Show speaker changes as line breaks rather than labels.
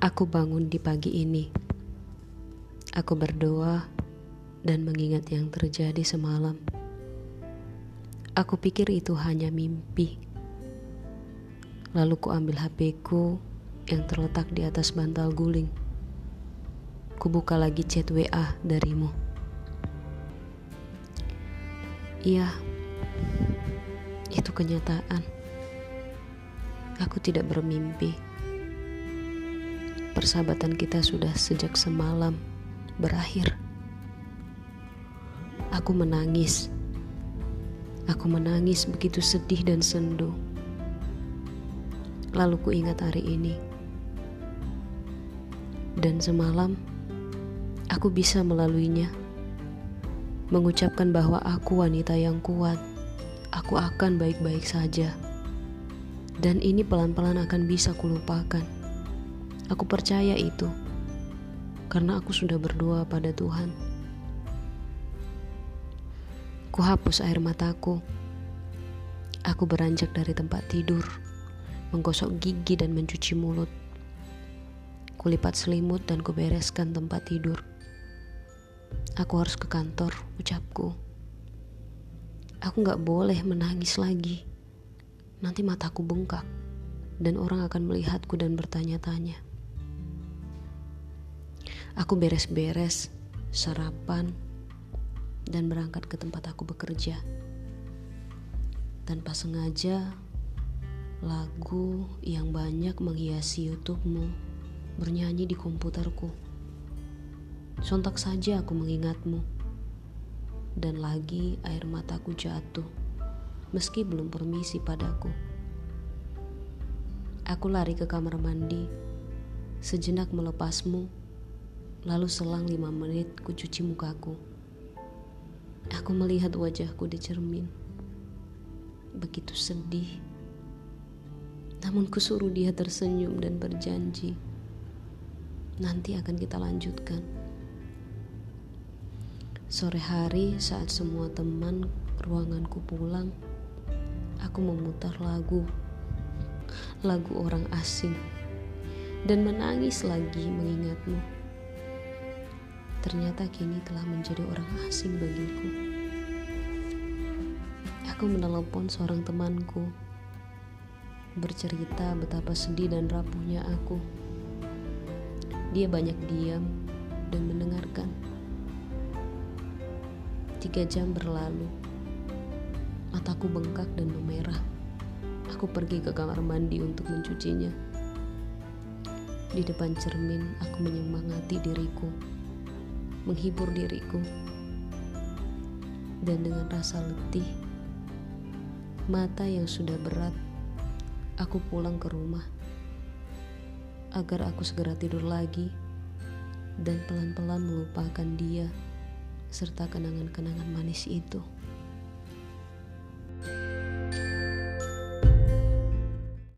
Aku bangun di pagi ini. Aku berdoa dan mengingat yang terjadi semalam. Aku pikir itu hanya mimpi. Lalu ku ambil HP-ku yang terletak di atas bantal guling. Ku buka lagi chat WA darimu. Iya, itu kenyataan. Aku tidak bermimpi persahabatan kita sudah sejak semalam berakhir. Aku menangis. Aku menangis begitu sedih dan sendu. Lalu ku ingat hari ini. Dan semalam aku bisa melaluinya. Mengucapkan bahwa aku wanita yang kuat. Aku akan baik-baik saja. Dan ini pelan-pelan akan bisa kulupakan. Aku percaya itu karena aku sudah berdoa pada Tuhan. Ku hapus air mataku. Aku beranjak dari tempat tidur, menggosok gigi dan mencuci mulut. Kulipat selimut dan kubereskan tempat tidur. Aku harus ke kantor, ucapku. Aku gak boleh menangis lagi. Nanti mataku bengkak dan orang akan melihatku dan bertanya-tanya. Aku beres-beres, sarapan, dan berangkat ke tempat aku bekerja. Tanpa sengaja, lagu yang banyak menghiasi YouTube-mu bernyanyi di komputerku. Sontak saja aku mengingatmu. Dan lagi air mataku jatuh, meski belum permisi padaku. Aku lari ke kamar mandi, sejenak melepasmu Lalu selang lima menit ku cuci mukaku. Aku melihat wajahku di cermin. Begitu sedih. Namun ku suruh dia tersenyum dan berjanji. Nanti akan kita lanjutkan. Sore hari saat semua teman ruanganku pulang, aku memutar lagu. Lagu orang asing. Dan menangis lagi mengingatmu ternyata kini telah menjadi orang asing bagiku. Aku menelepon seorang temanku, bercerita betapa sedih dan rapuhnya aku. Dia banyak diam dan mendengarkan. Tiga jam berlalu, mataku bengkak dan memerah. Aku pergi ke kamar mandi untuk mencucinya. Di depan cermin, aku menyemangati diriku menghibur diriku. Dan dengan rasa letih, mata yang sudah berat, aku pulang ke rumah agar aku segera tidur lagi dan pelan-pelan melupakan dia serta kenangan-kenangan manis itu.